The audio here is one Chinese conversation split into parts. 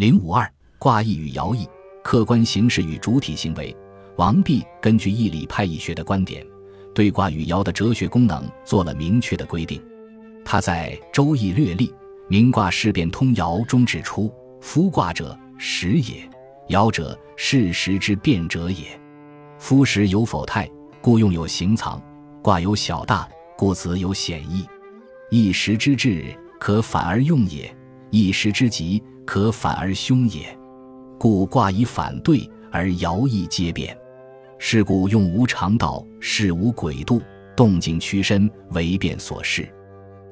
零五二卦意与爻意，客观形式与主体行为。王弼根据义理派易学的观点，对卦与爻的哲学功能做了明确的规定。他在《周易略历·明卦事变通爻》中指出：“夫卦者，时也；爻者，事时之变者也。夫时有否态，故用有形藏；卦有小大，故辞有显义。一时之至，可反而用也；一时之急，可反而凶也。故卦以反对，而爻易皆变。是故用无常道，事无诡度，动静屈伸，为变所示。”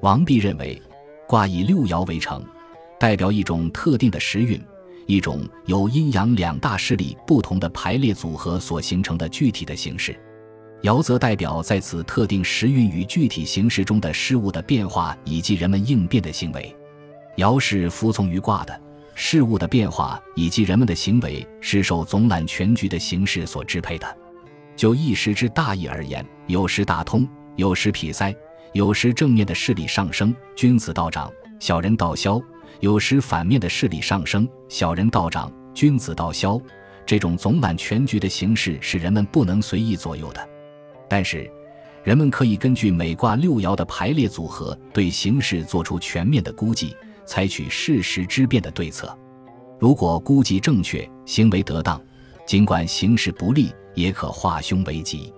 王弼认为，卦以六爻为成，代表一种特定的时运，一种由阴阳两大势力不同的排列组合所形成的具体的形式；爻则代表在此特定时运与具体形式中的事物的变化以及人们应变的行为。爻是服从于卦的，事物的变化以及人们的行为是受总揽全局的形式所支配的。就一时之大义而言，有时大通，有时痞塞。有时正面的势力上升，君子道长，小人道消；有时反面的势力上升，小人道长，君子道消。这种总揽全局的形式是人们不能随意左右的。但是，人们可以根据每卦六爻的排列组合，对形势做出全面的估计，采取事实之变的对策。如果估计正确，行为得当，尽管形势不利，也可化凶为吉。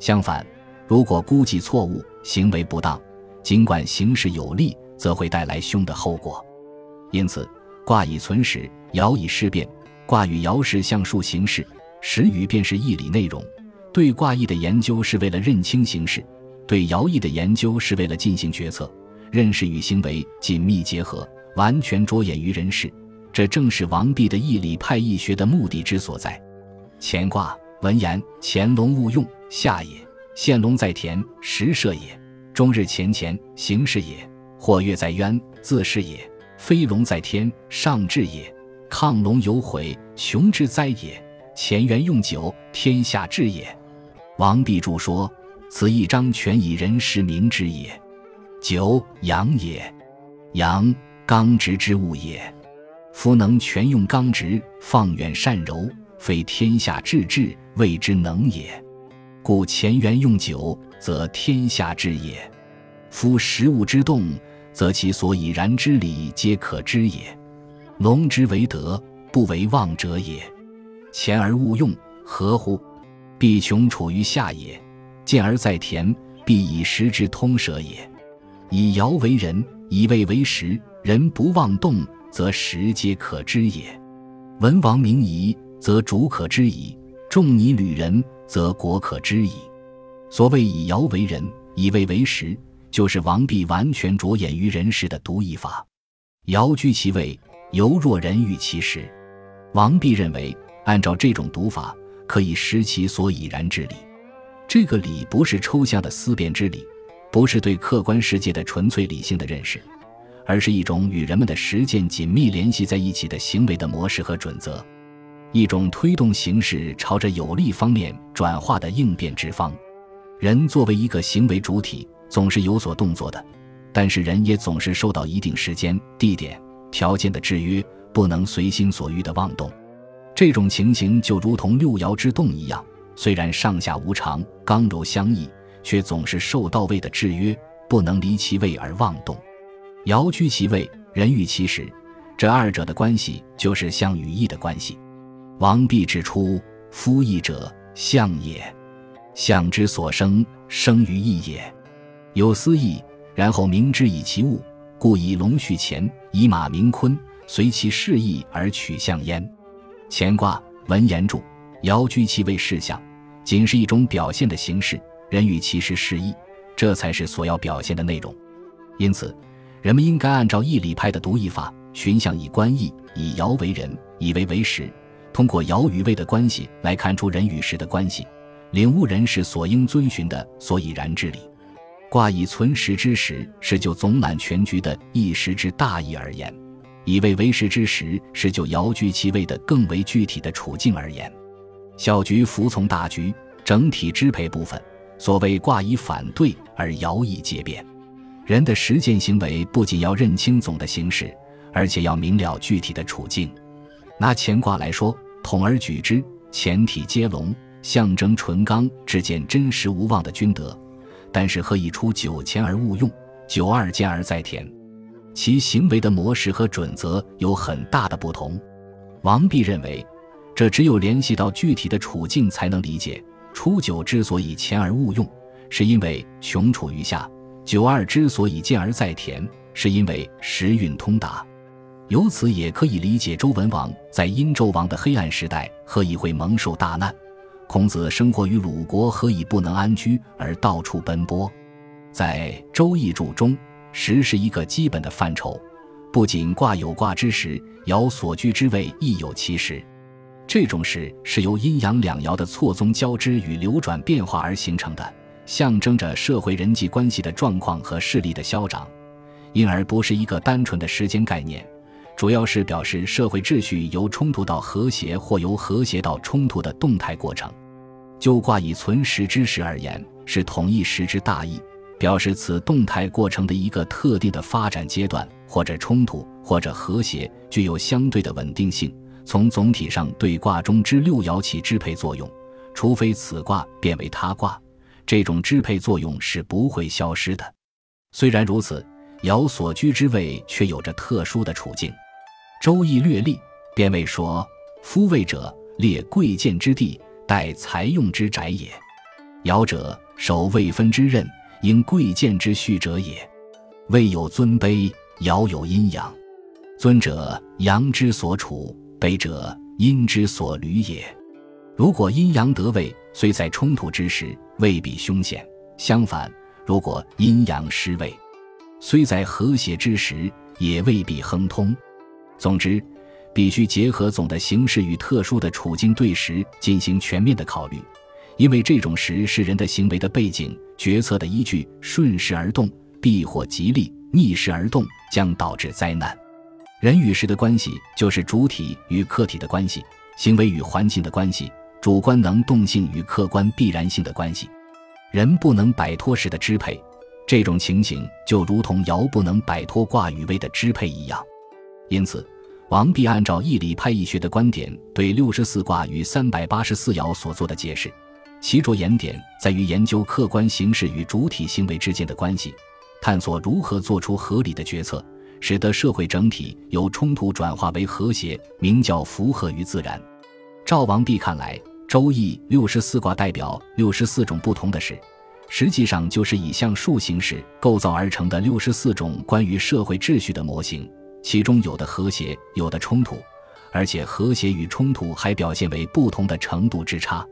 相反，如果估计错误，行为不当，尽管形势有利，则会带来凶的后果。因此，卦以存实，爻以事变。卦与爻是象数形式，实语便是义理内容。对卦意的研究是为了认清形势，对爻意的研究是为了进行决策。认识与行为紧密结合，完全着眼于人事，这正是王弼的义理派义学的目的之所在。乾卦文言：乾龙勿用，下也。现龙在田，时设也；终日乾乾，行事也；或月在渊，自是也；飞龙在天，上至也；亢龙有悔，穷之灾也；乾元用九，天下治也。王弼注说：“此一章全以人事明之也。九阳也，阳刚直之物也。夫能全用刚直，放远善柔，非天下至治，谓之能也。”故乾元用九，则天下治也。夫食物之动，则其所以然之理，皆可知也。龙之为德，不为妄者也。乾而勿用，何乎？必穷处于下也。见而在田，必以时之通舍也。以爻为人，以位为时，人不妄动，则时皆可知也。文王明夷，则主可知矣。仲尼履人。则国可知矣。所谓以爻为人，以位为时，就是王弼完全着眼于人事的独一法。爻居其位，犹若人遇其时。王弼认为，按照这种读法，可以识其所以然之理。这个理不是抽象的思辨之理，不是对客观世界的纯粹理性的认识，而是一种与人们的实践紧密联系在一起的行为的模式和准则。一种推动形势朝着有利方面转化的应变之方。人作为一个行为主体，总是有所动作的，但是人也总是受到一定时间、地点、条件的制约，不能随心所欲的妄动。这种情形就如同六爻之动一样，虽然上下无常、刚柔相异，却总是受到位的制约，不能离其位而妄动。爻居其位，人与其时，这二者的关系就是相与义的关系。王弼指出：“夫义者，象也。象之所生，生于义也。有思义，然后明之以其物，故以龙续乾，以马明坤，随其示意而取象焉。乾卦文言注：爻居其位事象，仅是一种表现的形式。人与其时示意，这才是所要表现的内容。因此，人们应该按照义理派的读义法，寻象以观义，以爻为人，以为为实。”通过爻与位的关系来看出人与时的关系，领悟人是所应遵循的所以然之理。卦以存实之时，是就总揽全局的一时之大义而言；以位为时之时，是就爻居其位的更为具体的处境而言。小局服从大局，整体支配部分。所谓卦以反对而爻以皆变。人的实践行为不仅要认清总的形势，而且要明了具体的处境。拿乾卦来说，统而举之，乾体接龙，象征纯刚，只见真实无妄的君德。但是何以出九乾而勿用，九二见而在田？其行为的模式和准则有很大的不同。王弼认为，这只有联系到具体的处境才能理解。初九之所以乾而勿用，是因为穷处于下；九二之所以见而在田，是因为时运通达。由此也可以理解周文王在殷纣王的黑暗时代何以会蒙受大难，孔子生活于鲁国何以不能安居而到处奔波。在《周易》注中。时是一个基本的范畴，不仅卦有卦之时，爻所居之位亦有其时。这种时是由阴阳两爻的错综交织与流转变化而形成的，象征着社会人际关系的状况和势力的消长，因而不是一个单纯的时间概念，主要是表示社会秩序由冲突到和谐或由和谐到冲突的动态过程。就卦以存时之时而言，是统一时之大义。表示此动态过程的一个特定的发展阶段，或者冲突，或者和谐，具有相对的稳定性。从总体上对卦中之六爻起支配作用，除非此卦变为他卦，这种支配作用是不会消失的。虽然如此，爻所居之位却有着特殊的处境。《周易》略历便谓说：“夫位者，列贵贱之地，待财用之宅也。爻者，守位分之任。”因贵贱之序者也，位有尊卑，爻有阴阳。尊者，阳之所处；北者，阴之所履也。如果阴阳得位，虽在冲突之时未必凶险；相反，如果阴阳失位，虽在和谐之时也未必亨通。总之，必须结合总的形势与特殊的处境对时进行全面的考虑。因为这种时是人的行为的背景、决策的依据，顺势而动必获吉利，逆势而动将导致灾难。人与时的关系就是主体与客体的关系，行为与环境的关系，主观能动性与客观必然性的关系。人不能摆脱时的支配，这种情形就如同爻不能摆脱卦与位的支配一样。因此，王弼按照义理派易学的观点，对六十四卦与三百八十四爻所做的解释。其着眼点在于研究客观形势与主体行为之间的关系，探索如何做出合理的决策，使得社会整体由冲突转化为和谐，名叫符合于自然。赵王弼看来，《周易》六十四卦代表六十四种不同的事，实际上就是以象数形式构造而成的六十四种关于社会秩序的模型，其中有的和谐，有的冲突，而且和谐与冲突还表现为不同的程度之差。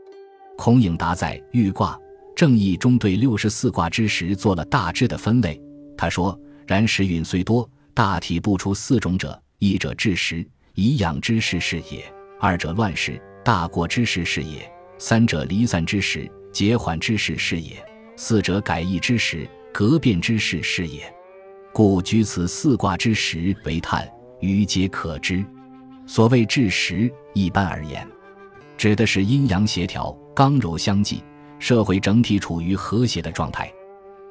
孔颖达在《豫卦正义》中对六十四卦之时做了大致的分类。他说：“然时运虽多，大体不出四种者：一者治时，以养之事是也；二者乱时，大过之事是也；三者离散之时，结缓之事是也；四者改易之时，革变之事是也。故居此四卦之时为叹，余皆可知。所谓治时，一般而言，指的是阴阳协调。”刚柔相济，社会整体处于和谐的状态。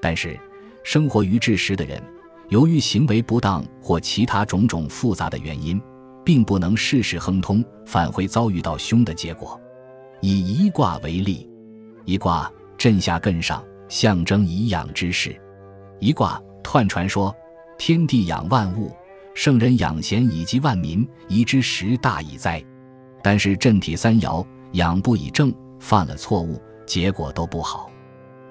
但是，生活于治时的人，由于行为不当或其他种种复杂的原因，并不能事事亨通，反会遭遇到凶的结果。以一卦为例，一卦震下艮上，象征颐养之事。一卦彖传说，天地养万物，圣人养贤以及万民，宜之时大矣哉。但是震体三爻养不以正。犯了错误，结果都不好。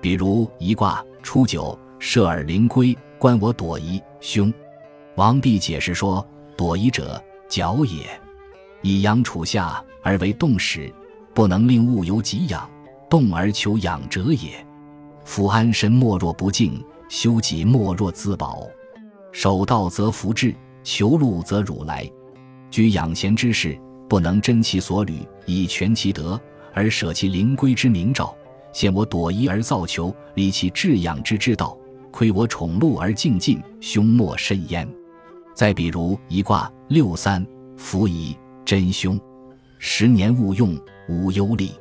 比如一卦初九，射耳灵龟，观我躲夷，凶。王弼解释说：躲夷者，角也。以阳处下而为动时，不能令物由己养，动而求养者也。夫安身莫若不敬，修己莫若自保。守道则福至，求禄则辱来。居养贤之事，不能真其所履，以全其德。而舍其灵龟之名照，现我躲夷而造求，离其至养之之道，亏我宠禄而敬进，凶莫甚焉。再比如一卦六三，伏夷真凶，十年勿用，无忧利。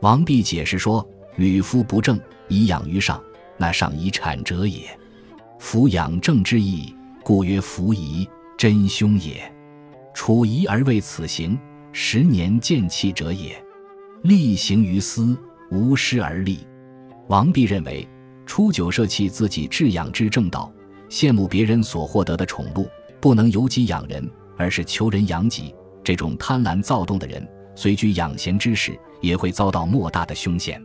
王弼解释说：履夫不正，以养于上，那上以产者也。夫养正之意，故曰伏夷真凶也。处疑而为此行，十年见气者也。力行于斯，无师而立。王弼认为，初九舍弃自己至养之正道，羡慕别人所获得的宠禄，不能由己养人，而是求人养己。这种贪婪躁动的人，虽居养贤之士，也会遭到莫大的凶险。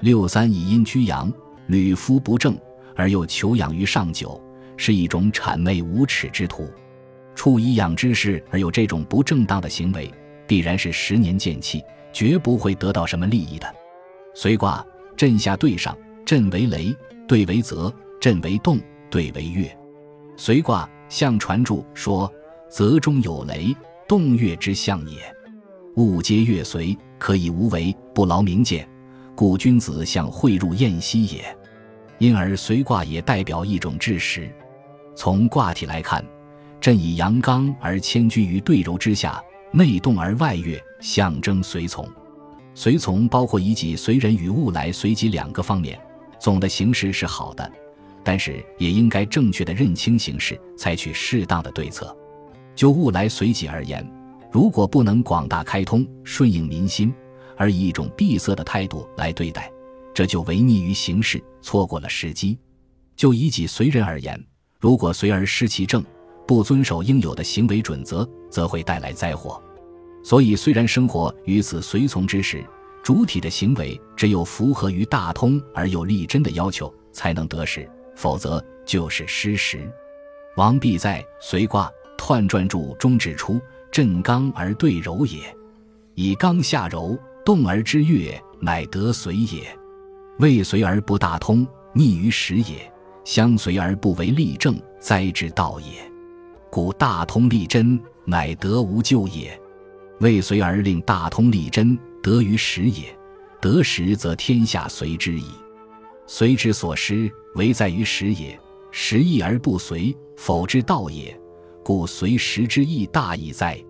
六三以阴居阳，屡夫不正，而又求养于上九，是一种谄媚无耻之徒。处以养之事而有这种不正当的行为，必然是十年见气，绝不会得到什么利益的。随卦震下对上，震为雷，对为泽；震为动，对为月。随卦象传注说：泽中有雷。动月之象也，物皆月随，可以无为，不劳明鉴，故君子向汇入宴息也。因而随卦也代表一种志识。从卦体来看，震以阳刚而谦居于对柔之下，内动而外悦，象征随从。随从包括以己随人与物来随己两个方面。总的形式是好的，但是也应该正确的认清形势，采取适当的对策。就物来随己而言，如果不能广大开通、顺应民心，而以一种闭塞的态度来对待，这就违逆于形势，错过了时机。就以己随人而言，如果随而失其正，不遵守应有的行为准则，则会带来灾祸。所以，虽然生活于此随从之时，主体的行为只有符合于大通而又立真的要求，才能得时，否则就是失时。王弼在随卦。彖传注中指出：“震刚而对柔也，以刚下柔，动而知悦，乃得随也。未随而不大通，逆于时也；相随而不为立正，灾之道也。故大通立真，乃得无咎也。未随而令大通立真，得于时也。得时则天下随之矣。随之所失，唯在于时也。时易而不随，否之道也。”故随时之意大矣哉！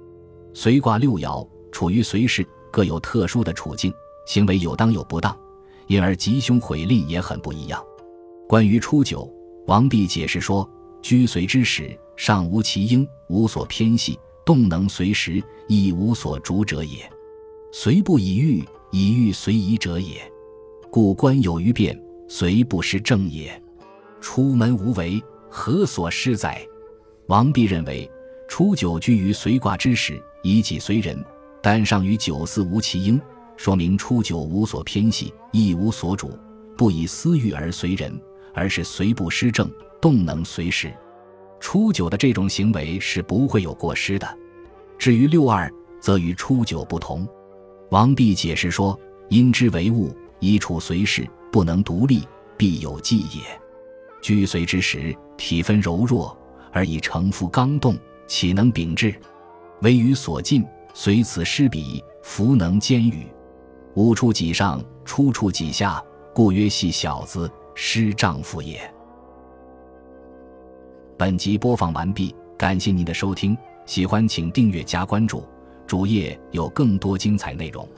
随卦六爻处于随时，各有特殊的处境，行为有当有不当，因而吉凶毁吝也很不一样。关于初九，王弼解释说：居随之时，上无其应，无所偏系，动能随时，亦无所逐者也。随不以欲，以欲随宜者也。故官有余变，随不失正也。出门无为，何所失哉？王弼认为，初九居于随卦之时，以己随人，但上于九四无其应，说明初九无所偏系，亦无所主，不以私欲而随人，而是随不失正，动能随时。初九的这种行为是不会有过失的。至于六二，则与初九不同。王弼解释说：“因之为物，以处随事，不能独立，必有忌也。居随之时，体分柔弱。”而以承负刚动，岂能秉志？唯于所尽，随此失彼，弗能兼与。吾处己上，出处己下，故曰系小子，失丈夫也。本集播放完毕，感谢您的收听，喜欢请订阅加关注，主页有更多精彩内容。